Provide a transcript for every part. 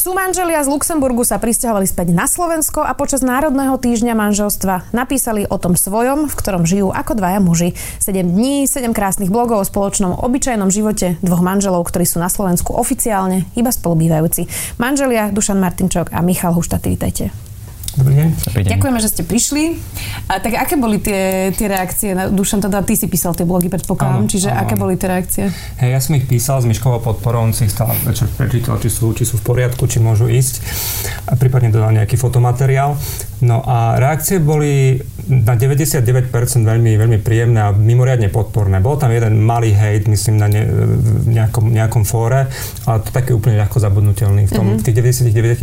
Sú manželia z Luxemburgu sa pristahovali späť na Slovensko a počas Národného týždňa manželstva napísali o tom svojom, v ktorom žijú ako dvaja muži. 7 dní, 7 krásnych blogov o spoločnom obyčajnom živote dvoch manželov, ktorí sú na Slovensku oficiálne iba spolubývajúci. Manželia Dušan Martinčok a Michal Huštaty, vítajte. Dobrý deň. Dobrý deň. Ďakujeme, že ste prišli. A tak aké boli tie, tie reakcie? Na, Dušan, teda ty si písal tie blogy, predpokladám, Áno, čiže áno, aké áno. boli tie reakcie? Hej, ja som ich písal s Myškovou podporou, on si ich stále večer prečítal, či sú, či sú v poriadku, či môžu ísť a prípadne dodal nejaký fotomateriál. No a reakcie boli na 99% veľmi, veľmi príjemné a mimoriadne podporné. Bol tam jeden malý hejt, myslím, na ne, v nejakom, nejakom fóre, ale to taký úplne ľahko zabudnutelný. V, tom, Mhm. mm-hmm. v tých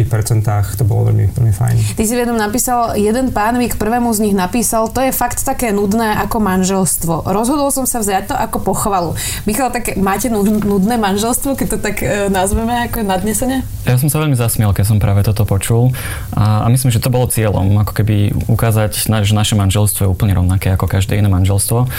99% to bolo veľmi, veľmi fajn. Ty si v jednom napísal, jeden pán mi k prvému z nich napísal, to je fakt také nudné ako manželstvo. Rozhodol som sa vziať to ako pochvalu. Michal, tak máte nud- nudné manželstvo, keď to tak e, nazveme ako nadnesene? Ja som sa veľmi zasmiel, keď som práve toto počul a, a myslím, že to bolo cieľom, ako keby ukázať, na, že naše manželstvo je úplne rovnaké ako každé iné manželstvo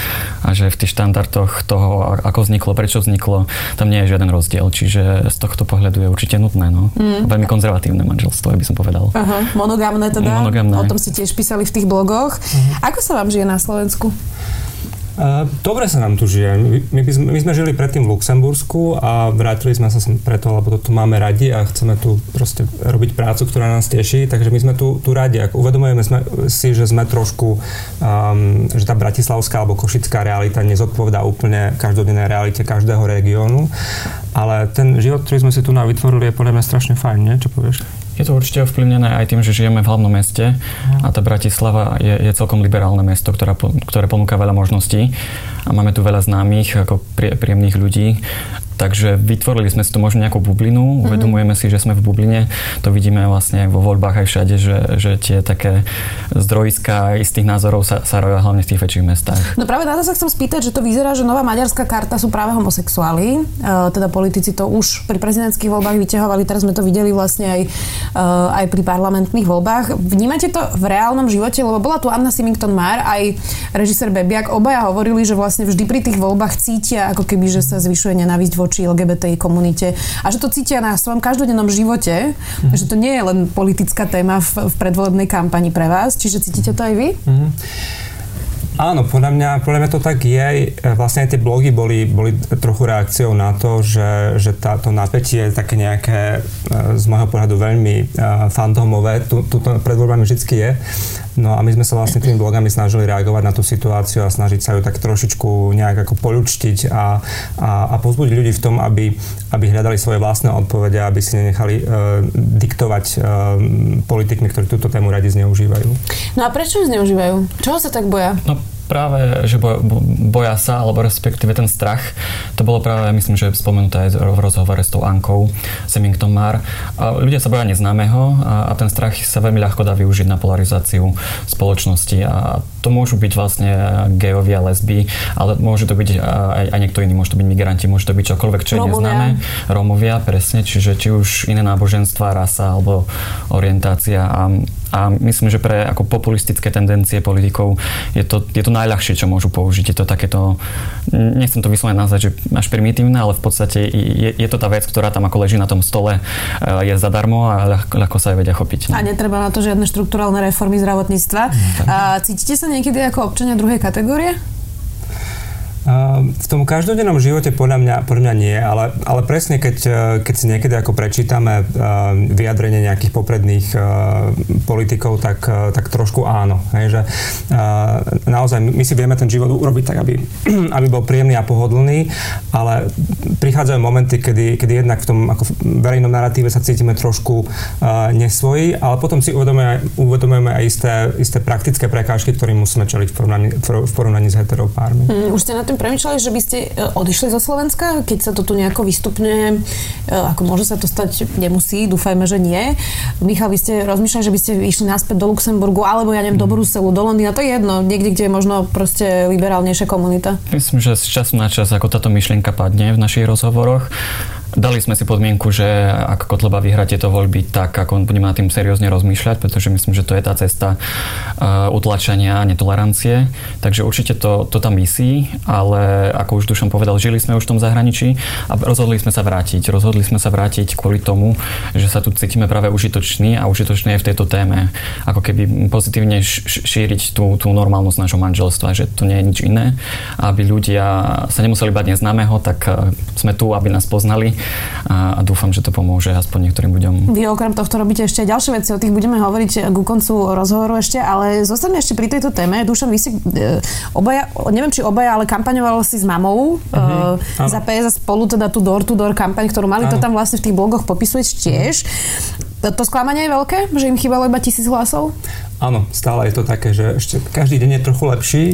a že v tých štandardoch toho, ako vzniklo, prečo vzniklo, tam nie je žiaden rozdiel. Čiže z tohto pohľadu je určite nutné. No. Mm. Veľmi konzervatívne manželstvo, by som povedal. Aha, monogamné teda. Monogamné. O tom si tiež písali v tých blogoch. Ako sa vám žije na Slovensku? Uh, dobre sa nám tu žije. My, my, my sme žili predtým v Luxembursku a vrátili sme sa sem preto, lebo to tu máme radi a chceme tu proste robiť prácu, ktorá nás teší, takže my sme tu, tu radi. Ak uvedomujeme sme si, že sme trošku, um, že tá bratislavská alebo košická realita nezodpovedá úplne každodennej realite každého regiónu, ale ten život, ktorý sme si tu vytvorili, je podľa mňa strašne fajn, nie? Čo povieš? Je to určite ovplyvnené aj tým, že žijeme v hlavnom meste a tá Bratislava je, je celkom liberálne mesto, ktorá, ktoré ponúka veľa možností a máme tu veľa známych, ako prie, príjemných ľudí. Takže vytvorili sme si tu možno nejakú bublinu, uvedomujeme si, že sme v bubline. To vidíme vlastne aj vo voľbách aj všade, že, že tie také zdrojiska istých názorov sa, sa roja hlavne v tých väčších mestách. No práve na to sa chcem spýtať, že to vyzerá, že nová maďarská karta sú práve homosexuáli. E, teda politici to už pri prezidentských voľbách vyťahovali, teraz sme to videli vlastne aj, e, aj pri parlamentných voľbách. Vnímate to v reálnom živote? Lebo bola tu Anna Symington Mar, aj režisér Bebiak, obaja hovorili, že vlastne vždy pri tých voľbách cítia, ako keby, že sa zvyšuje nenávisť voči LGBTI komunite a že to cítia na svojom každodennom živote, že to nie je len politická téma v, v predvolebnej kampani pre vás. Čiže cítite to aj vy? Áno, podľa mňa, podľa mňa to tak je. E, Vlastne aj tie blogy boli, boli trochu reakciou na to, že, že táto napätie je také nejaké e, z môjho pohľadu veľmi uh, fantomové. Tu, tu to pred voľbami vždy je. No a my sme sa vlastne tými blogami snažili reagovať na tú situáciu a snažiť sa ju tak trošičku nejak ako poľučtiť a, a, a pozbudiť ľudí v tom, aby, aby hľadali svoje vlastné odpovede, aby si nenechali uh, diktovať uh, politikmi, ktorí túto tému radi zneužívajú. No a prečo ju zneužívajú? Čoho sa tak boja? No práve, že boj, bo- boja sa, alebo respektíve ten strach, to bolo práve, myslím, že spomenuté aj v rozhovore s tou Ankou Semington Mar. A ľudia sa boja neznámeho a, a ten strach sa veľmi ľahko dá využiť na polarizáciu spoločnosti a to môžu byť vlastne gejovia, lesby, ale môže to byť aj, aj niekto iný, môže to byť migranti, môže to byť čokoľvek, čo je Rómovia. neznáme. Rómovia, presne, čiže či už iné náboženstva, rasa alebo orientácia a, a myslím, že pre ako populistické tendencie politikov je to, je to najľahšie, čo môžu použiť. Je to takéto, nechcem to vyslovene nazvať, že až primitívne, ale v podstate je, je to tá vec, ktorá tam ako leží na tom stole, e, je zadarmo a ľahko, ľahko sa aj vedia chopiť. A netreba na to žiadne štruktúralne reformy zdravotníctva. A cítite sa niekedy ako občania druhej kategórie? Uh, V tom každodennom živote podľa mňa, podľa mňa nie, ale, ale presne keď, uh, keď si niekedy ako prečítame uh, vyjadrenie nejakých popredných uh, politikov, tak, uh, tak trošku áno. Hej, že, naozaj my si vieme ten život urobiť tak, aby, aby bol príjemný a pohodlný, ale prichádzajú momenty, kedy, kedy jednak v tom ako v verejnom narratíve sa cítime trošku nesvoji, ale potom si uvedomujeme, uvedomujeme aj isté, isté praktické prekážky, ktorým musíme čeliť v porovnaní, v porovnaní s heteropármi. Hm, už ste nad tým premyšľali, že by ste e, odišli zo Slovenska, keď sa to tu nejako vystupne, e, ako môže sa to stať, nemusí, dúfajme, že nie. Michal, vy ste rozmýšľali, že by ste išli naspäť do Luxemburgu, alebo ja neviem, do Bruselu, do Londýna, to je jedno, niekde, kde je možno proste liberálnejšia komunita. Myslím, že z času na čas ako táto myšlienka padne v našich rozhovoroch. Dali sme si podmienku, že ak Kotleba vyhrá tieto voľby, tak ako on bude nad tým seriózne rozmýšľať, pretože myslím, že to je tá cesta uh, utlačania a netolerancie. Takže určite to, to tam myslí, ale ako už Dušan povedal, žili sme už v tom zahraničí a rozhodli sme sa vrátiť. Rozhodli sme sa vrátiť kvôli tomu, že sa tu cítime práve užitoční a užitočný je v tejto téme. Ako keby pozitívne šíriť tú, tú normálnosť nášho manželstva, že to nie je nič iné. Aby ľudia sa nemuseli bať neznámeho, tak uh, sme tu, aby nás poznali a, a dúfam, že to pomôže aspoň niektorým ľuďom. Vy okrem tohto robíte ešte ďalšie veci, o tých budeme hovoriť ku koncu rozhovoru ešte, ale zostaňme ešte pri tejto téme. Dušan, vy si e, obaja, neviem či obaja, ale kampaňoval si s mamou uh-huh. e, za PS spolu teda tú door-to-door kampaň, ktorú mali, ano. to tam vlastne v tých blogoch popisuješ tiež. To, to sklamanie je veľké, že im chýbalo iba tisíc hlasov? Áno, stále je to také, že ešte každý deň je trochu lepší,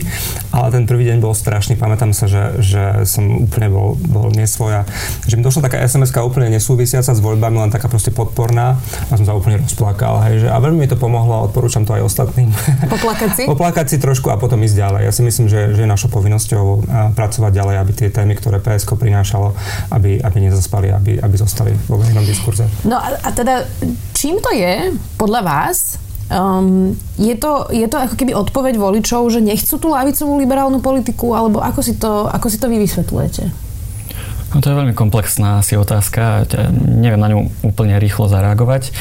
ale ten prvý deň bol strašný. Pamätám sa, že, že som úplne bol, bol nesvoja. Že mi došla taká sms úplne nesúvisiaca s voľbami, len taká proste podporná a som sa úplne rozplakal. Hej, že, a veľmi mi to pomohlo odporúčam to aj ostatným. Poplakať si? Poplakať si trošku a potom ísť ďalej. Ja si myslím, že, že je našou povinnosťou pracovať ďalej, aby tie témy, ktoré PSK prinášalo, aby, aby nezaspali, aby, aby zostali vo verejnom diskurze. No a, a teda, čím to je podľa vás, Um, je, to, je to ako keby odpoveď voličov, že nechcú tú lavicovú liberálnu politiku, alebo ako si to, ako si to vy vysvetľujete? No to je veľmi komplexná asi otázka. Neviem na ňu úplne rýchlo zareagovať.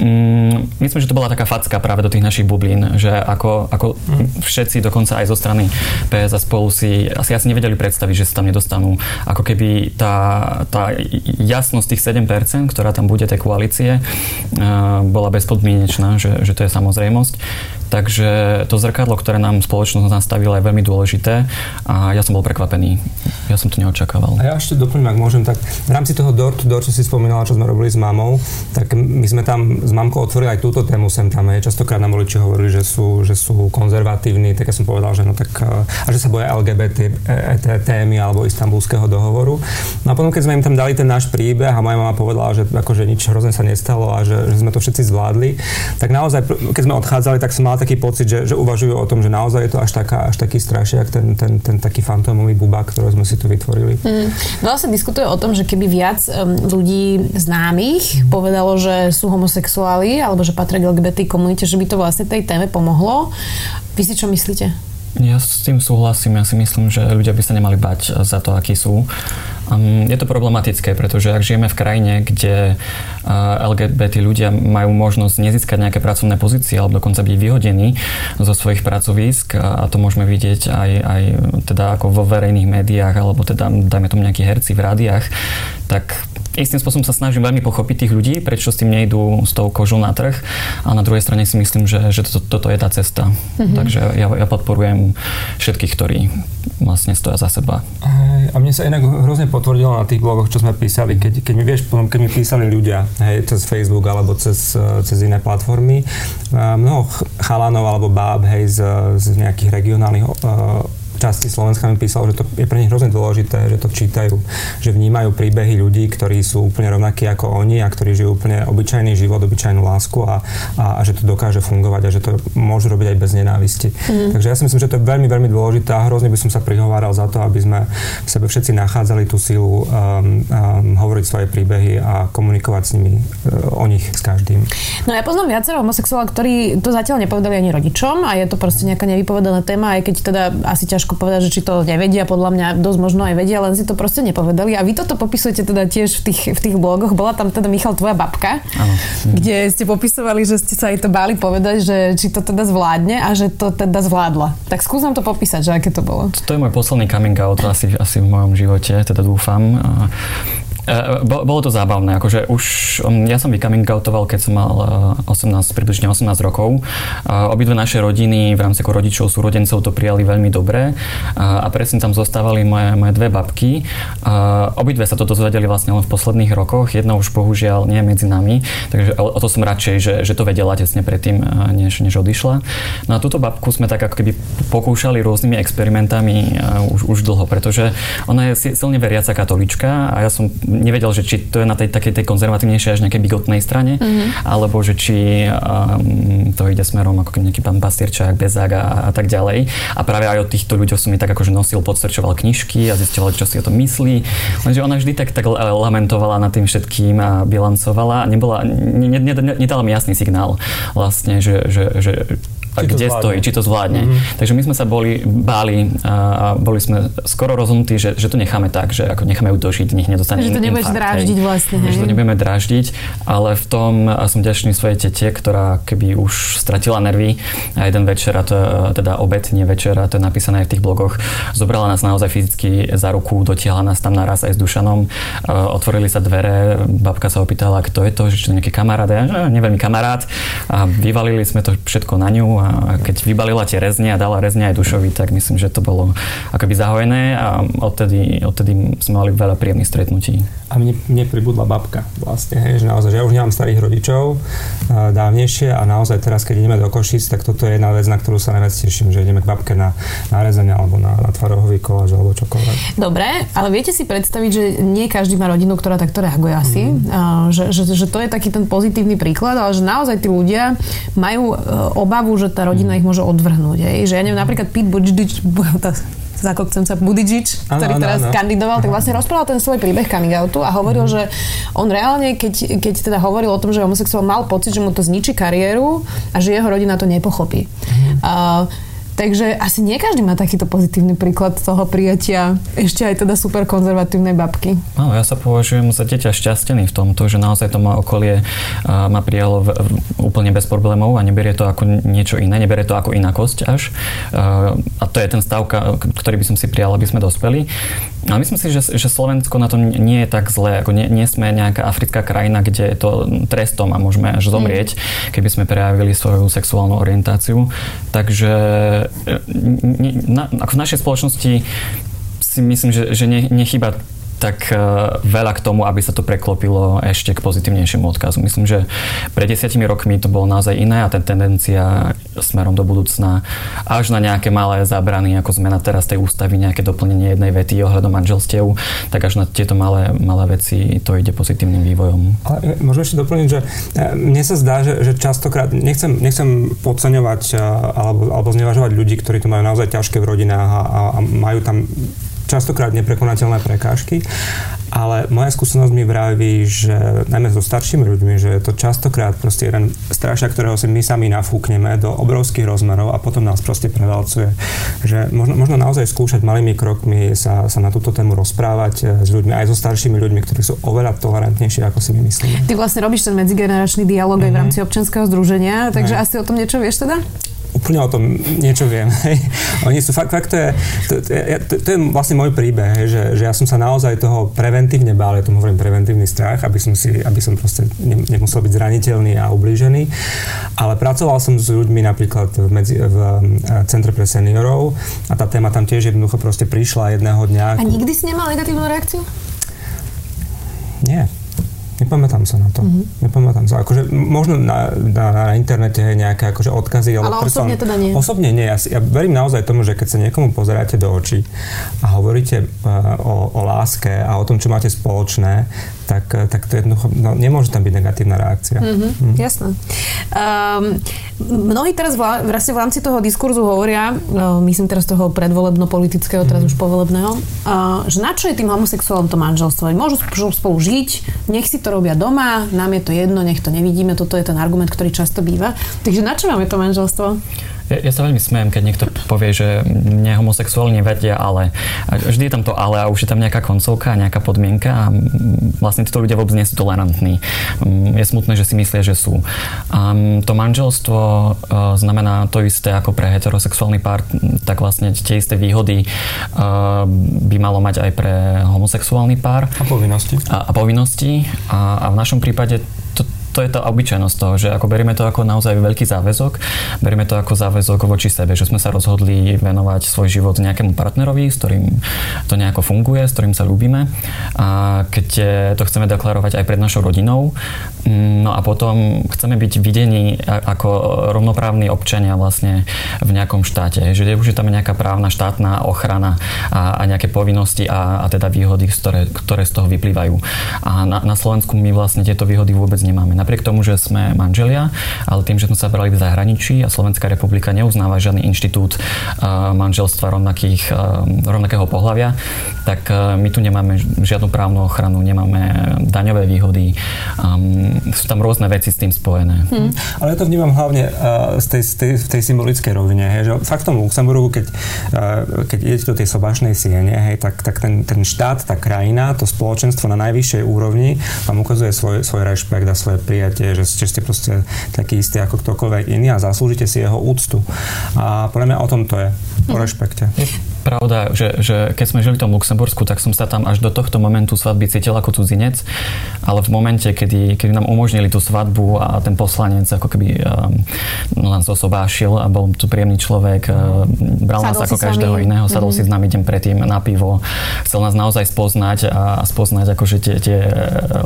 Mm, myslím, že to bola taká facka práve do tých našich bublín, že ako, ako mm. všetci, dokonca aj zo strany PS a spolu si asi asi nevedeli predstaviť, že sa tam nedostanú. Ako keby tá, tá jasnosť tých 7%, ktorá tam bude tej koalície, uh, bola bezpodmienečná, že, že to je samozrejmosť. Takže to zrkadlo, ktoré nám spoločnosť nastavila, je veľmi dôležité a ja som bol prekvapený. Ja som to neočakával. A ja ešte doplním, ak môžem, tak v rámci toho door to door, čo si spomínala, čo sme robili s mamou, tak my sme tam s mamkou otvorili aj túto tému sem tam. Je. Častokrát nám voliči hovorili, že sú, že sú konzervatívni, tak ja som povedal, že no tak, a že sa boja LGBT e, témy alebo istambulského dohovoru. No a potom, keď sme im tam dali ten náš príbeh a moja mama povedala, že akože nič hrozné sa nestalo a že, že sme to všetci zvládli, tak naozaj, keď sme odchádzali, tak som mal taký pocit, že, že uvažujú o tom, že naozaj je to až, taká, až taký strašiak, ten, ten, ten taký fantómový bubák, ktorý sme si tu vytvorili. Mm. Veľa sa diskutuje o tom, že keby viac um, ľudí známych mm. povedalo, že sú homosexuáli alebo že patria k LGBT komunite, že by to vlastne tej téme pomohlo. Vy si čo myslíte? Ja s tým súhlasím. Ja si myslím, že ľudia by sa nemali bať za to, akí sú. Um, je to problematické, pretože ak žijeme v krajine, kde uh, LGBT ľudia majú možnosť nezískať nejaké pracovné pozície alebo dokonca byť vyhodení zo svojich pracovísk a to môžeme vidieť aj, aj teda ako vo verejných médiách alebo teda dajme tomu nejakí herci v rádiách, tak istým spôsobom sa snažím veľmi pochopiť tých ľudí, prečo s tým nejdú s tou kožou na trh a na druhej strane si myslím, že, že to, toto je tá cesta. Mm-hmm. Takže ja, ja podporujem všetkých, ktorí vlastne stoja za seba. A mne sa inak hrozne potvrdilo na tých blogoch, čo sme písali, keď, keď mi vieš, keď mi písali ľudia, hej, cez Facebook alebo cez, cez iné platformy, mnoho chalanov alebo báb, hej, z, z nejakých regionálnych uh, časti Slovenska mi písalo, že to je pre nich hrozne dôležité, že to čítajú, že vnímajú príbehy ľudí, ktorí sú úplne rovnakí ako oni a ktorí žijú úplne obyčajný život, obyčajnú lásku a, a, a že to dokáže fungovať a že to môžu robiť aj bez nenávisti. Mm. Takže ja si myslím, že to je veľmi, veľmi dôležité a hrozne by som sa prihováral za to, aby sme v sebe všetci nachádzali tú silu um, um, hovoriť svoje príbehy a komunikovať s nimi uh, o nich s každým. No ja poznám viacero homosexuálov, ktorí to zatiaľ nepovedali ani rodičom a je to proste nejaká nevypovedaná téma, aj keď teda asi ťažko ťažko povedať, že či to nevedia, podľa mňa dosť možno aj vedia, len si to proste nepovedali. A vy toto popisujete teda tiež v tých, v tých blogoch. Bola tam teda Michal, tvoja babka, ano. kde ste popisovali, že ste sa jej to báli povedať, že či to teda zvládne a že to teda zvládla. Tak skús nám to popísať, že aké to bolo. To je môj posledný coming out asi, asi v mojom živote, teda dúfam. E, bolo to zábavné, akože už um, ja som vycomingoutoval, keď som mal 18, e, približne 18 rokov. Obidve naše rodiny v rámci ako rodičov, súrodencov to prijali veľmi dobre a presne tam zostávali moje, moje dve babky. Obidve sa to dozvedeli vlastne len v posledných rokoch, jedna už bohužiaľ nie medzi nami, takže o to som radšej, že, že to vedela tesne predtým, e, než, než odišla. No a túto babku sme tak ako keby pokúšali rôznymi experimentami už, už dlho, pretože ona je silne veriaca katolička a ja som nevedel, že či to je na tej takej tej konzervatívnejšej až nejakej bigotnej strane, mm-hmm. alebo že či um, to ide smerom ako nejaký pán Pastierčák, Bezák a, a tak ďalej. A práve aj od týchto ľudí som mi tak akože nosil, podstrčoval knižky a zistil, čo si o tom myslí. Lenže ona vždy tak, tak lamentovala nad tým všetkým a bilancovala a nebola, ne, ne, ne, nedala mi jasný signál vlastne, že, že, že a kde stojí, či to zvládne. Mm-hmm. Takže my sme sa boli, báli a, boli sme skoro rozhodnutí, že, že to necháme tak, že ako necháme ju dožiť, nech nedostane Že to nebudeš dráždiť vlastne. Hej. Že to nebudeme dráždiť, ale v tom a som ďačný svojej tete, ktorá keby už stratila nervy a jeden večer, a to je teda obed, nie večer, a to je napísané aj v tých blogoch, zobrala nás naozaj fyzicky za ruku, dotiahla nás tam naraz aj s Dušanom, otvorili sa dvere, babka sa opýtala, kto je to, že to nejaký kamarát, ja, neveľmi kamarát a vyvalili sme to všetko na ňu a keď vybalila tie rezne a dala rezne aj Dušovi, tak myslím, že to bolo akoby zahojené a odtedy, odtedy sme mali veľa príjemných stretnutí. A mne, mne pribudla babka vlastne, hej, že naozaj, že ja už nemám starých rodičov dávnejšie a naozaj teraz, keď ideme do Košic, tak toto je jedna vec, na ktorú sa najviac teším, že ideme k babke na, na rezenie alebo na, na tvarohový koláž alebo čokoľvek. Dobre, ale viete si predstaviť, že nie každý má rodinu, ktorá takto reaguje asi, mm. že, že, že to je taký ten pozitívny príklad, ale že naozaj tí ľudia majú e, obavu, že tá rodina ich môže odvrhnúť. Hej? Že ja neviem, napríklad Pete Buttigieg, sa Budičič, ktorý ano, teraz ano. kandidoval, tak vlastne rozprával ten svoj príbeh coming outu a hovoril, mm. že on reálne, keď, keď teda hovoril o tom, že homosexuál mal pocit, že mu to zničí kariéru a že jeho rodina to nepochopí. Mm. Uh, Takže asi nie každý má takýto pozitívny príklad toho prijatia ešte aj teda super konzervatívnej babky. No, ja sa považujem za dieťa šťastený v tomto, že naozaj to má okolie a ma prijalo v, v, úplne bez problémov a neberie to ako niečo iné, neberie to ako inakosť až. A, a to je ten stav, ktorý by som si prijal, aby sme dospeli. A myslím si, že, že Slovensko na tom nie je tak zlé. Ako nie, nie sme nejaká africká krajina, kde je to trestom a môžeme až zomrieť, mm. keby sme prejavili svoju sexuálnu orientáciu. Takže na, ako v našej spoločnosti si myslím, že, že ne, nechyba tak uh, veľa k tomu, aby sa to preklopilo ešte k pozitívnejšiemu odkazu. Myslím, že pred desiatimi rokmi to bolo naozaj iné a tá tendencia smerom do budúcna až na nejaké malé zábrany, ako zmena teraz tej ústavy, nejaké doplnenie jednej vety ohľadom manželstiev, tak až na tieto malé, malé veci to ide pozitívnym vývojom. Ale e, môžem ešte doplniť, že e, mne sa zdá, že, že častokrát, nechcem, nechcem podceňovať alebo, alebo znevažovať ľudí, ktorí to majú naozaj ťažké v rodinách a, a majú tam častokrát neprekonateľné prekážky, ale moja skúsenosť mi vraví, že najmä so staršími ľuďmi, že je to častokrát proste jeden strašak, ktorého si my sami nafúkneme do obrovských rozmerov a potom nás proste prevalcuje. Že možno, možno naozaj skúšať malými krokmi sa, sa na túto tému rozprávať eh, s ľuďmi, aj so staršími ľuďmi, ktorí sú oveľa tolerantnejší, ako si my myslíme. Ty vlastne robíš ten medzigeneračný dialog mm-hmm. aj v mhm. rámci občianského združenia, takže aj. asi o tom niečo vieš teda? Úplne o tom niečo viem. Hej. Oni sú fakt, fakt to, je, to, to, to je vlastne môj príbeh, hej, že, že ja som sa naozaj toho preventívne bál, ja tomu hovorím preventívny strach, aby som, si, aby som proste ne, nemusel byť zraniteľný a ublížený. Ale pracoval som s ľuďmi napríklad v, medzi, v e, Centre pre seniorov a tá téma tam tiež jednoducho proste prišla jedného dňa. A nikdy si nemal negatívnu reakciu? Nie. Nepamätám sa na to. Mm-hmm. Nepamätám sa. Akože možno na, na, na internete je nejaké akože odkazy. Ale, ale osobne teda nie. Osobne nie. Ja, ja verím naozaj tomu, že keď sa niekomu pozeráte do očí a hovoríte uh, o, o láske a o tom, čo máte spoločné, tak, eh, tak to jednoducho, no, nemôže tam byť negatívna reakcia. Mm-hmm, mm. Jasné. Um, mnohí teraz v, vlastne v rámci toho diskurzu hovoria, uh, myslím teraz toho predvolebno-politického, teraz mm. už povolebného, uh, že na čo je tým homosexuálom to manželstvo? Môžu spolu žiť, nech si to robia doma, nám je to jedno, nech to nevidíme, toto je ten argument, ktorý často býva. Takže na čo máme to manželstvo? Ja, ja sa veľmi smejem, keď niekto povie, že mne homosexuálne vedia, ale vždy je tam to ale a už je tam nejaká koncovka, nejaká podmienka a vlastne títo ľudia vôbec nie sú tolerantní. Je smutné, že si myslia, že sú. A to manželstvo e, znamená to isté ako pre heterosexuálny pár, tak vlastne tie isté výhody e, by malo mať aj pre homosexuálny pár. A povinnosti. A, a povinnosti. A, a v našom prípade to, je tá obyčajnosť toho, že ako berieme to ako naozaj veľký záväzok, berieme to ako záväzok voči sebe, že sme sa rozhodli venovať svoj život nejakému partnerovi, s ktorým to nejako funguje, s ktorým sa ľúbime a keď to chceme deklarovať aj pred našou rodinou, mm, no a potom chceme byť videní ako rovnoprávni občania vlastne v nejakom štáte, že už je tam nejaká právna štátna ochrana a, a nejaké povinnosti a, a teda výhody, ktoré, ktoré z toho vyplývajú. A na, na Slovensku my vlastne tieto výhody vôbec nemáme. Napriek tomu, že sme manželia, ale tým, že sme sa brali v zahraničí a Slovenská republika neuznáva žiadny inštitút uh, manželstva rovnakých, uh, rovnakého pohľavia, tak uh, my tu nemáme žiadnu právnu ochranu, nemáme daňové výhody. Um, sú tam rôzne veci s tým spojené. Hmm. Ale ja to vnímam hlavne z tej, z tej, v tej symbolickej rovine. Hej, že fakt v Luxemburgu, keď, keď idete do tej sobašnej siene, hej, tak, tak ten, ten štát, tá krajina, to spoločenstvo na najvyššej úrovni vám ukazuje svoj, svoj rešpekt a svoje prijatie, že, že ste proste taký istý ako ktokoľvek iný a zaslúžite si jeho úctu. A podľa mňa o tom to je, o rešpekte pravda, že, že keď sme žili v tom Luxembursku, tak som sa tam až do tohto momentu svadby cítil ako cudzinec, ale v momente, kedy, kedy nám umožnili tú svadbu a ten poslanec ako keby um, len zosobášil a bol tu príjemný človek, uh, bral sadol nás ako každého sami. iného, sadol mm-hmm. si s nami deň predtým na pivo, chcel nás naozaj spoznať a spoznať akože tie, tie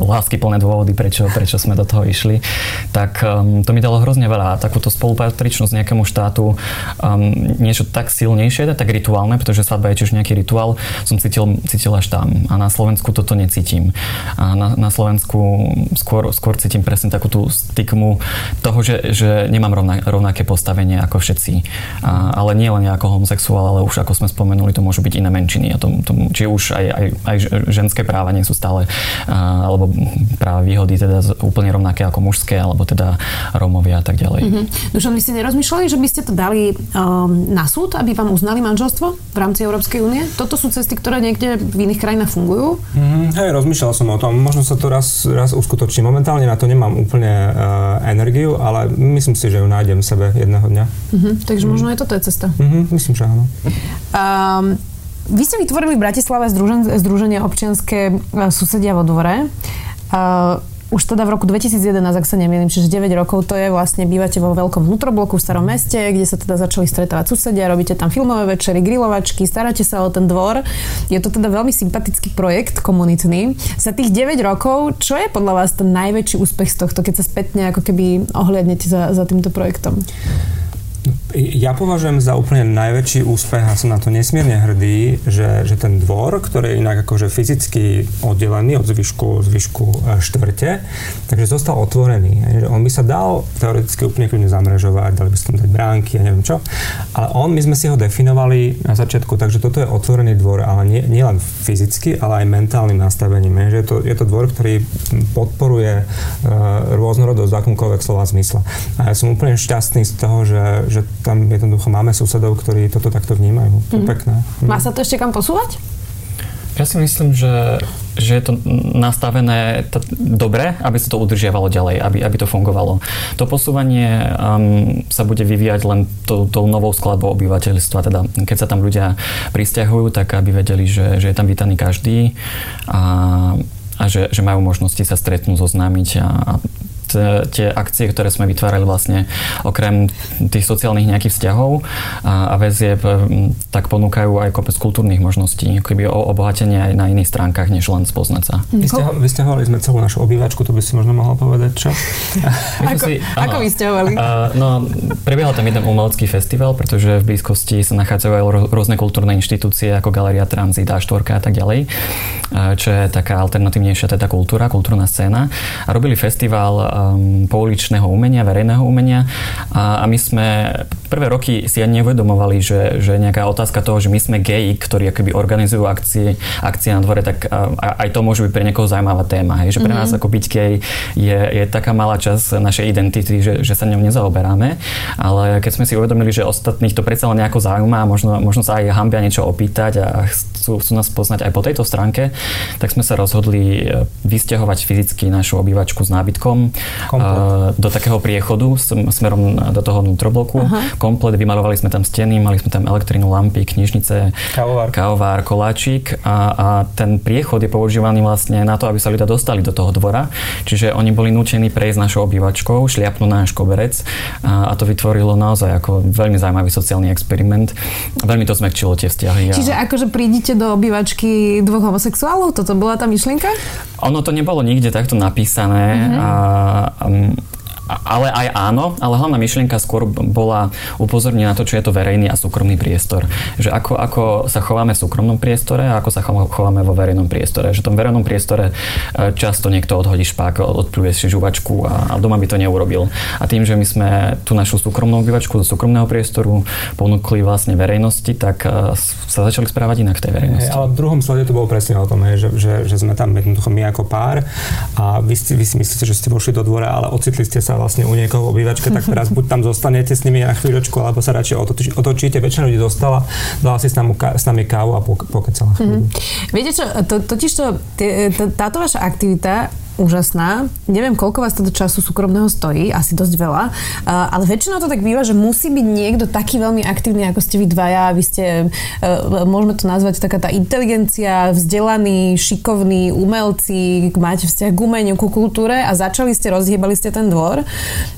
lásky plné dôvody, prečo, prečo sme do toho išli, tak um, to mi dalo hrozne veľa. Takúto spolupatričnosť nejakému štátu, um, niečo tak silnejšie, tak rituálne, pretože svadba je tiež nejaký rituál, som cítil, cítil až tam. A na Slovensku toto necítim. A na, na Slovensku skôr, skôr cítim presne takú tú stigmu toho, že, že nemám rovna, rovnaké postavenie ako všetci. A, ale nie len ako homosexuál, ale už ako sme spomenuli, to môžu byť iné menšiny. A to, to, či už aj, aj, aj ženské práva nie sú stále, a, alebo práva výhody teda úplne rovnaké ako mužské, alebo teda Rómovia a tak ďalej. Mm-hmm. Dušan, vy ste nerozmýšľali, že by ste to dali um, na súd, aby vám uznali manželstvo? V rámci Európskej únie? Toto sú cesty, ktoré niekde v iných krajinách fungujú? Mm, hej, rozmýšľal som o tom. Možno sa to raz, raz uskutoční. Momentálne na to nemám úplne uh, energiu, ale myslím si, že ju nájdem v sebe jedného dňa. Mm-hmm, takže mm. možno aj toto je cesta. Mm-hmm, myslím, že áno. Um, vy ste vytvorili v Bratislave združen, združenie občianske susedia vo dvore. Uh, už teda v roku 2011, ak sa nemýlim, čiže 9 rokov, to je vlastne, bývate vo veľkom vnútrobloku v starom meste, kde sa teda začali stretávať susedia, robíte tam filmové večery, grilovačky, staráte sa o ten dvor. Je to teda veľmi sympatický projekt komunitný. Za tých 9 rokov, čo je podľa vás ten najväčší úspech z tohto, keď sa spätne ako keby ohliadnete za, za týmto projektom? Ja považujem za úplne najväčší úspech a som na to nesmierne hrdý, že, že ten dvor, ktorý je inak akože fyzicky oddelený od zvyšku, zvyšku e, štvrte, takže zostal otvorený. On by sa dal teoreticky úplne kľudne zamrežovať, dali by sa tam dať bránky a neviem čo, ale on, my sme si ho definovali na začiatku, takže toto je otvorený dvor, ale nie, nie len fyzicky, ale aj mentálnym nastavením. Je, to, je to dvor, ktorý podporuje uh, rôznorodosť akomkoľvek slova zmysle. A ja som úplne šťastný z toho, že, že tam jednoducho máme susedov, ktorí toto takto vnímajú. To je mm. pekné. Má sa to ešte kam posúvať? Ja si myslím, že, že je to nastavené t- dobre, aby sa to udržiavalo ďalej, aby, aby to fungovalo. To posúvanie um, sa bude vyvíjať len tou, tou novou skladbou obyvateľstva. Teda keď sa tam ľudia pristahujú, tak aby vedeli, že, že je tam vítaný každý a, a že, že majú možnosti sa stretnúť, zoznámiť a, a tie akcie, ktoré sme vytvárali vlastne okrem tých sociálnych nejakých vzťahov a, a väzieb, tak ponúkajú aj kopec kultúrnych možností, keby o obohatenie aj na iných stránkach, než len spoznať sa. Vysťahovali sme celú našu obývačku, to by si možno mohla povedať, čo? ako, si, ako vysťahovali? Uh, no, prebiehal tam jeden umelecký festival, pretože v blízkosti sa nachádzajú aj rôzne kultúrne inštitúcie, ako Galeria Transit, A4 a tak ďalej, čo je taká alternatívnejšia teda kultúra, kultúrna scéna. A robili festival pouličného umenia, verejného umenia a, a my sme prvé roky si ani neuvedomovali, že, že nejaká otázka toho, že my sme geji, ktorí akoby organizujú akcie, akcie na dvore, tak a, a, aj to môže byť pre niekoho zaujímavá téma. Hej? Že pre mm-hmm. nás ako byť gej je, je taká malá časť našej identity, že, že sa ňou nezaoberáme, ale keď sme si uvedomili, že ostatných to predsa len nejako zaujíma a možno, možno sa aj hambia niečo opýtať a chcú, chcú nás poznať aj po tejto stránke, tak sme sa rozhodli e, vysťahovať fyzicky našu obývačku s nábytkom Komplet. do takého priechodu smerom do toho vnútrobloku. Aha komplet, vymalovali sme tam steny, mali sme tam elektrinu, lampy, knižnice, kávovár, kávovár koláčik a, a ten priechod je používaný vlastne na to, aby sa ľudia dostali do toho dvora. Čiže oni boli nútení prejsť našou obývačkou, šliapnúť na náš koberec a, a to vytvorilo naozaj ako veľmi zaujímavý sociálny experiment. Veľmi to zmekčilo tie vzťahy. A... Čiže akože do obývačky dvoch homosexuálov? Toto bola tá myšlienka? Ono to nebolo nikde takto napísané mm-hmm. a, a ale aj áno, ale hlavná myšlienka skôr bola upozorniť na to, čo je to verejný a súkromný priestor. Že ako, ako sa chováme v súkromnom priestore a ako sa chováme vo verejnom priestore. Že v tom verejnom priestore e, často niekto odhodí špák, odpluje si žuvačku a, a doma by to neurobil. A tým, že my sme tú našu súkromnú obyvačku zo súkromného priestoru ponúkli vlastne verejnosti, tak e, sa začali správať inak v tej verejnosti. ale v druhom slade to bolo presne o tom, že, že, že sme tam jednoducho my ako pár a vy, vy si myslíte, že ste vošli do dvora, ale ocitli ste sa vlastne u niekoho v obývačke, tak teraz buď tam zostanete s nimi na chvíľočku, alebo sa radšej otočíte. Väčšina ľudí dostala, dala si s nami, s nami kávu a pokecala. Mm-hmm. Viete čo, to, totiž to, táto vaša aktivita úžasná. Neviem, koľko vás toto času súkromného stojí, asi dosť veľa, ale väčšinou to tak býva, že musí byť niekto taký veľmi aktívny, ako ste vy dvaja. Vy ste, e, môžeme to nazvať taká tá inteligencia, vzdelaní, šikovní umelci, máte vzťah k umeniu, ku kultúre a začali ste, rozhýbali ste ten dvor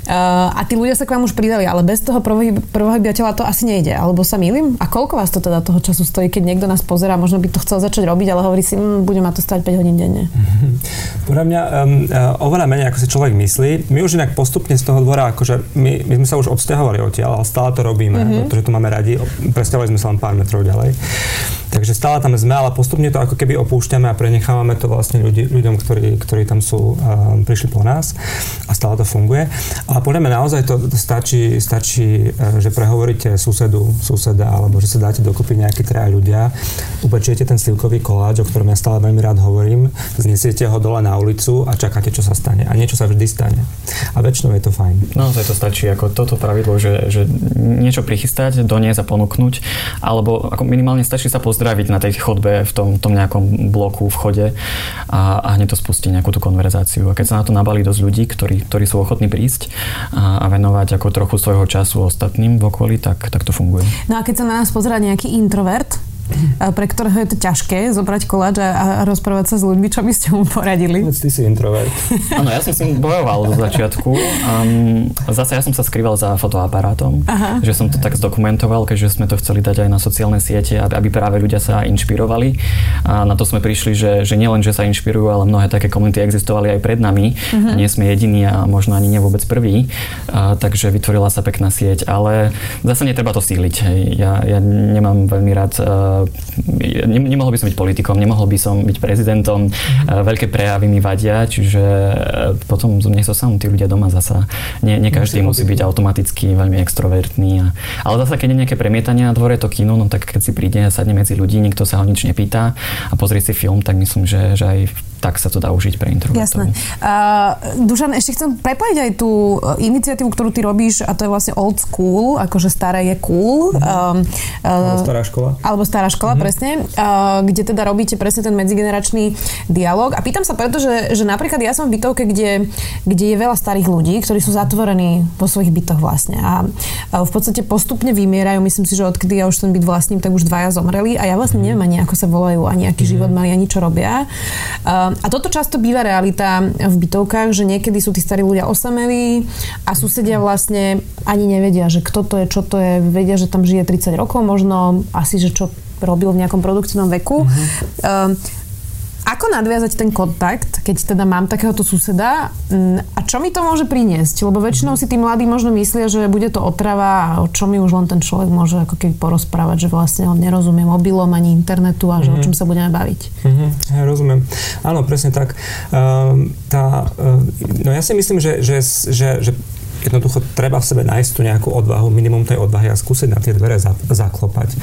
a tí ľudia sa k vám už pridali, ale bez toho prvohybiateľa to asi nejde, alebo sa milím? A koľko vás to teda toho času stojí, keď niekto nás pozera, možno by to chcel začať robiť, ale hovorí si, mmm, bude ma to stať 5 hodín denne? Podľa mňa um, oveľa menej, ako si človek myslí. My už inak postupne z toho dvora, akože my, my sme sa už odsťahovali odtiaľ, ale stále to robíme, mm-hmm. pretože to máme radi. Presťahovali sme sa len pár metrov ďalej. Takže stále tam sme, ale postupne to ako keby opúšťame a prenechávame to vlastne ľudí, ľuďom, ktorí, ktorí tam sú, um, prišli po nás a stále to funguje. Ale podľa mňa naozaj to, to stačí, stačí, uh, že prehovoríte susedu, suseda, alebo že sa dáte dokopy nejakí traja ľudia, upečiete ten slivkový koláč, o ktorom ja stále veľmi rád hovorím, znesiete ho dole na ulicu a čakáte, čo sa stane. A niečo sa vždy stane. A väčšinou je to fajn. Naozaj to stačí ako toto pravidlo, že, že niečo prichystať, doniesť a ponúknuť, alebo ako minimálne stačí sa pozdraviť na tej chodbe v tom, tom nejakom bloku, v chode a, a hneď to spustí nejakú tú konverzáciu. A keď sa na to nabalí dosť ľudí, ktorí, ktorí sú ochotní prísť a, a venovať ako trochu svojho času ostatným v okolí, tak, tak to funguje. No a keď sa na nás pozerá nejaký introvert, pre ktorého je to ťažké zobrať koláč a, a rozprávať sa s ľuďmi, čo by ste mu poradili? Ty si introvert. Áno, ja som s tým bojoval do začiatku. Um, zase ja som sa skrýval za fotoaparátom, Aha. že som to tak zdokumentoval, keďže sme to chceli dať aj na sociálne siete, aby, aby práve ľudia sa inšpirovali. A na to sme prišli, že, že nielen, že sa inšpirujú, ale mnohé také komunity existovali aj pred nami. Uh-huh. Nie sme jediní a možno ani nie vôbec prví. A, takže vytvorila sa pekná sieť, ale zase netreba to síliť. Hej. Ja, ja nemám veľmi rád uh, nemohol by som byť politikom, nemohol by som byť prezidentom, mm-hmm. veľké prejavy mi vadia, čiže e, potom nech sa sám tí ľudia doma zasa. Nie, nie každý musí byť automaticky veľmi extrovertný. A, ale zase, keď je nejaké premietanie na dvore, to kino, no tak keď si príde a sadne medzi ľudí, nikto sa ho nič nepýta a pozrie si film, tak myslím, že, že aj tak sa to dá užiť pre introvertov. Jasné. Uh, Dušan, ešte chcem prepojiť aj tú e, iniciatívu, ktorú ty robíš, a to je vlastne old school, akože staré je cool. Mm-hmm. Uh, alebo stará škola. Alebo stará škola, mm-hmm. presne. Uh, kde teda robíte presne ten medzigeneračný dialog. A pýtam sa preto, že, že napríklad ja som v bytovke, kde, kde je veľa starých ľudí, ktorí sú zatvorení vo svojich bytoch vlastne. A, a v podstate postupne vymierajú. Myslím si, že odkedy ja už ten byt vlastním, tak už dvaja zomreli a ja vlastne neviem ani, ako sa volajú, ani aký mm-hmm. život mali, ani čo robia. Uh, a toto často býva realita v bytovkách, že niekedy sú tí starí ľudia osamelí a susedia vlastne ani nevedia, že kto to je, čo to je, vedia, že tam žije 30 rokov, možno asi, že čo robil v nejakom produktívnom veku. Uh-huh. Ako nadviazať ten kontakt, keď teda mám takéhoto suseda mm, a čo mi to môže priniesť? Lebo väčšinou si tí mladí možno myslia, že bude to otrava a o čo mi už len ten človek môže ako keby porozprávať, že vlastne on nerozumie mobilom ani internetu a že mm-hmm. o mhm. čom sa budeme baviť. Mm-hmm. Ja rozumiem. Áno, presne tak. Uh, tá, uh, no ja si myslím, že, že, že, že jednoducho treba v sebe nájsť tú nejakú odvahu, minimum tej odvahy a skúsiť na tie dvere za, zaklopať.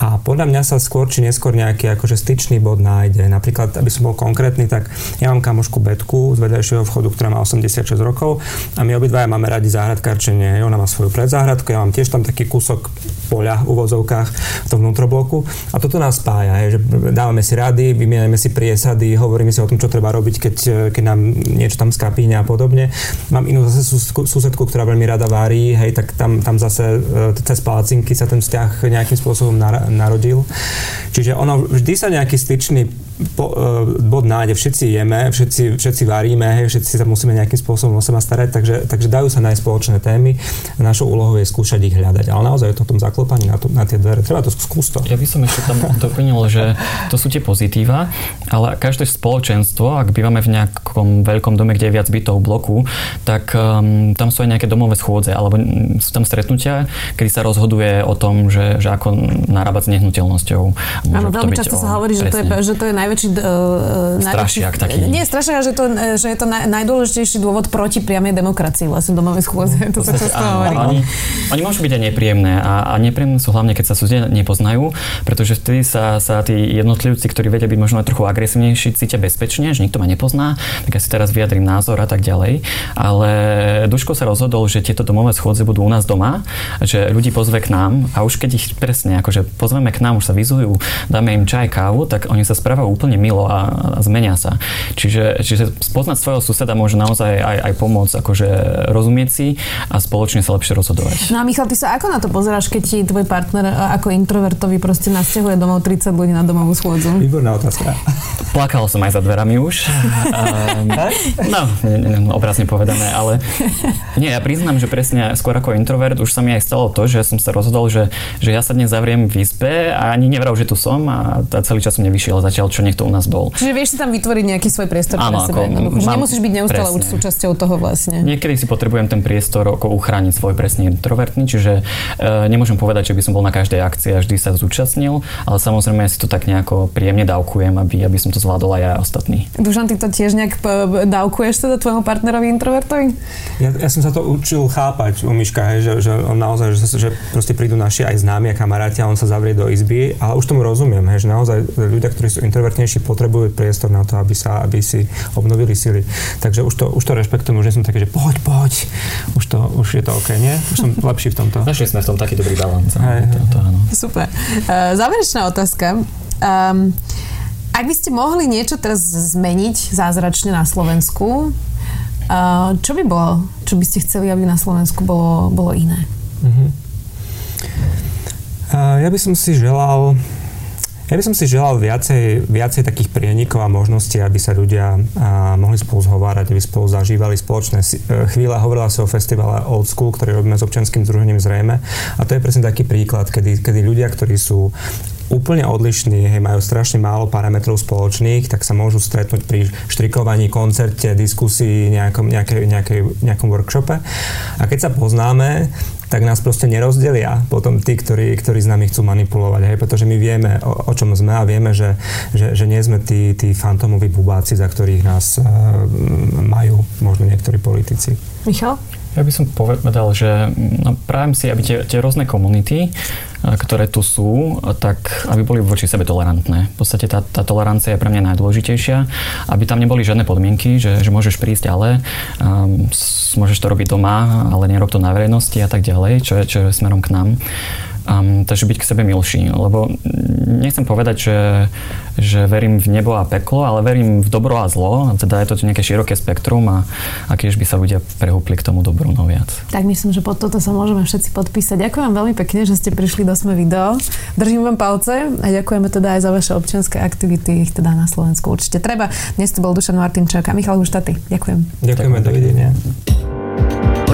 A podľa mňa sa skôr či neskôr nejaký akože styčný bod nájde. Napríklad, aby som bol konkrétny, tak ja mám kamošku Betku z vedľajšieho vchodu, ktorá má 86 rokov a my obidvaja máme radi záhradkárčenie. Ona má svoju predzáhradku, ja mám tiež tam taký kúsok poľa v uvozovkách v tom vnútrobloku a toto nás spája, je, že dávame si rady, vymieňame si priesady, hovoríme si o tom, čo treba robiť, keď, keď nám niečo tam skapíne a podobne. Mám inú zase susedku, susedku, ktorá veľmi rada varí, hej, tak tam, tam zase e, cez palacinky sa ten vzťah nejakým spôsobom narodil. Čiže ono vždy sa nejaký styčný po, uh, bod nájde, všetci jeme, všetci, všetci varíme, hej, všetci sa musíme nejakým spôsobom o seba starať, takže, takže dajú sa nájsť spoločné témy. Našou úlohou je skúšať ich hľadať. Ale naozaj je to v tom zaklopaní na, to, na tie dvere. Treba to skúsiť. Ja by som ešte tam doplnil, že to sú tie pozitíva, ale každé spoločenstvo, ak bývame v nejakom veľkom dome, kde je viac bytov bloku, tak um, tam sú aj nejaké domové schôdze, alebo sú tam stretnutia, kedy sa rozhoduje o tom, že, že ako narábať s nehnuteľnosťou. Áno, veľmi často sa hovorí, že to, je, že to je najväčší... Uh, strašiak taký. Nie, strašiak, že, to, že je to naj, najdôležitejší dôvod proti priamej demokracii, vlastne domové schôdze. To sa často hovorí. Oni, oni môžu byť aj nepríjemné a, a nepríjemné sú hlavne, keď sa susedia nepoznajú, pretože vtedy sa, sa tí jednotlivci, ktorí vedia byť možno aj trochu agresívnejší, cítia bezpečne, že nikto ma nepozná, tak ja si teraz vyjadrím názor a tak ďalej. Ale Duško sa rozhodol, že tieto domové schôdze budú u nás doma, že ľudí pozve k nám a už keď ich presne akože pozveme k nám, už sa vyzujú, dáme im čaj, kávu, tak oni sa správajú úplne milo a, a zmenia sa. Čiže, čiže spoznať svojho suseda môže naozaj aj, aj pomôcť akože rozumieť si a spoločne sa lepšie rozhodovať. No a Michal, ty sa ako na to pozeráš, keď ti tvoj partner ako introvertový proste nasťahuje domov 30 ľudí na domovú schôdzu? Výborná otázka. Plakal som aj za dverami už. um, no, obrazne povedané, ale nie, ja priznám, že presne skôr ako introvert už sa mi aj stalo to, že som sa rozhodol, že, že ja sa dnes zavriem v izbe a ani nevral, že tu som a celý čas som nevyšiel zatiaľ, čo niekto u nás bol. Čiže vieš si tam vytvoriť nejaký svoj priestor Áno, pre. Ako, mám, nemusíš byť neustále už súčasťou toho vlastne. Niekedy si potrebujem ten priestor ako uchrániť svoj presne introvertný, čiže e, nemôžem povedať, že by som bol na každej akcii a vždy sa zúčastnil, ale samozrejme ja si to tak nejako príjemne dávkujem, aby, aby som to zvládol aj ja ostatní. Dušan, ty to tiež nejak dávkuješ teda tvojmu partnerovi introvertovi? Ja, ja som sa to učil chápať u Miška, hej, že, že on naozaj, že, že proste prídu naši aj známi a kamaráti a on sa zavrie do izby, ale už tomu rozumiem, hej, že naozaj ľudia, ktorí sú introvertnejší, potrebujú priestor na to, aby, sa, aby si obnovili sily. Takže už to, už to rešpektujem, už nie som taký, že poď, poď, už, to, už je to OK, nie? Už som lepší v tomto. Našli sme v tom taký dobrý balans. Super. Uh, záverečná otázka. Um, ak by ste mohli niečo teraz zmeniť zázračne na Slovensku, uh, čo by bolo? Čo by ste chceli, aby na Slovensku bolo, bolo iné? Uh-huh. Uh, ja by som si želal ja by som si želal viacej, viacej takých prienikov a možností, aby sa ľudia a, mohli spolu zhovárať, aby spolu zažívali spoločné e, chvíle. Hovorila sa o festivale Old School, ktorý robíme s občanským združením zrejme. A to je presne taký príklad, kedy, kedy ľudia, ktorí sú úplne odlišní, hej, majú strašne málo parametrov spoločných, tak sa môžu stretnúť pri štrikovaní, koncerte, diskusii, nejakom, nejakej, nejakej, nejakom workshope. A keď sa poznáme, tak nás proste nerozdelia potom tí, ktorí, ktorí s nami chcú manipulovať, hej, pretože my vieme, o, o čom sme a vieme, že, že, že nie sme tí, tí fantomoví bubáci, za ktorých nás uh, majú možno niektorí politici. Michal? Ja by som povedal, že no, práve si, aby tie, tie rôzne komunity, ktoré tu sú, tak aby boli voči sebe tolerantné. V podstate tá, tá tolerancia je pre mňa najdôležitejšia, aby tam neboli žiadne podmienky, že, že môžeš prísť, ale um, môžeš to robiť doma, ale nerob to na verejnosti a tak ďalej, čo je, čo je smerom k nám. Um, takže byť k sebe milší, lebo nechcem povedať, že, že verím v nebo a peklo, ale verím v dobro a zlo, teda je to nejaké široké spektrum a, a keď by sa ľudia prehúpli k tomu dobru no viac. Tak myslím, že pod toto sa môžeme všetci podpísať. Ďakujem vám veľmi pekne, že ste prišli do Sme video. Držím vám palce a ďakujeme teda aj za vaše občianske aktivity, ich teda na Slovensku určite treba. Dnes tu bol Dušan Martinčák a Michal Huštaty. Ďakujem. Ďakujeme, dovidenia.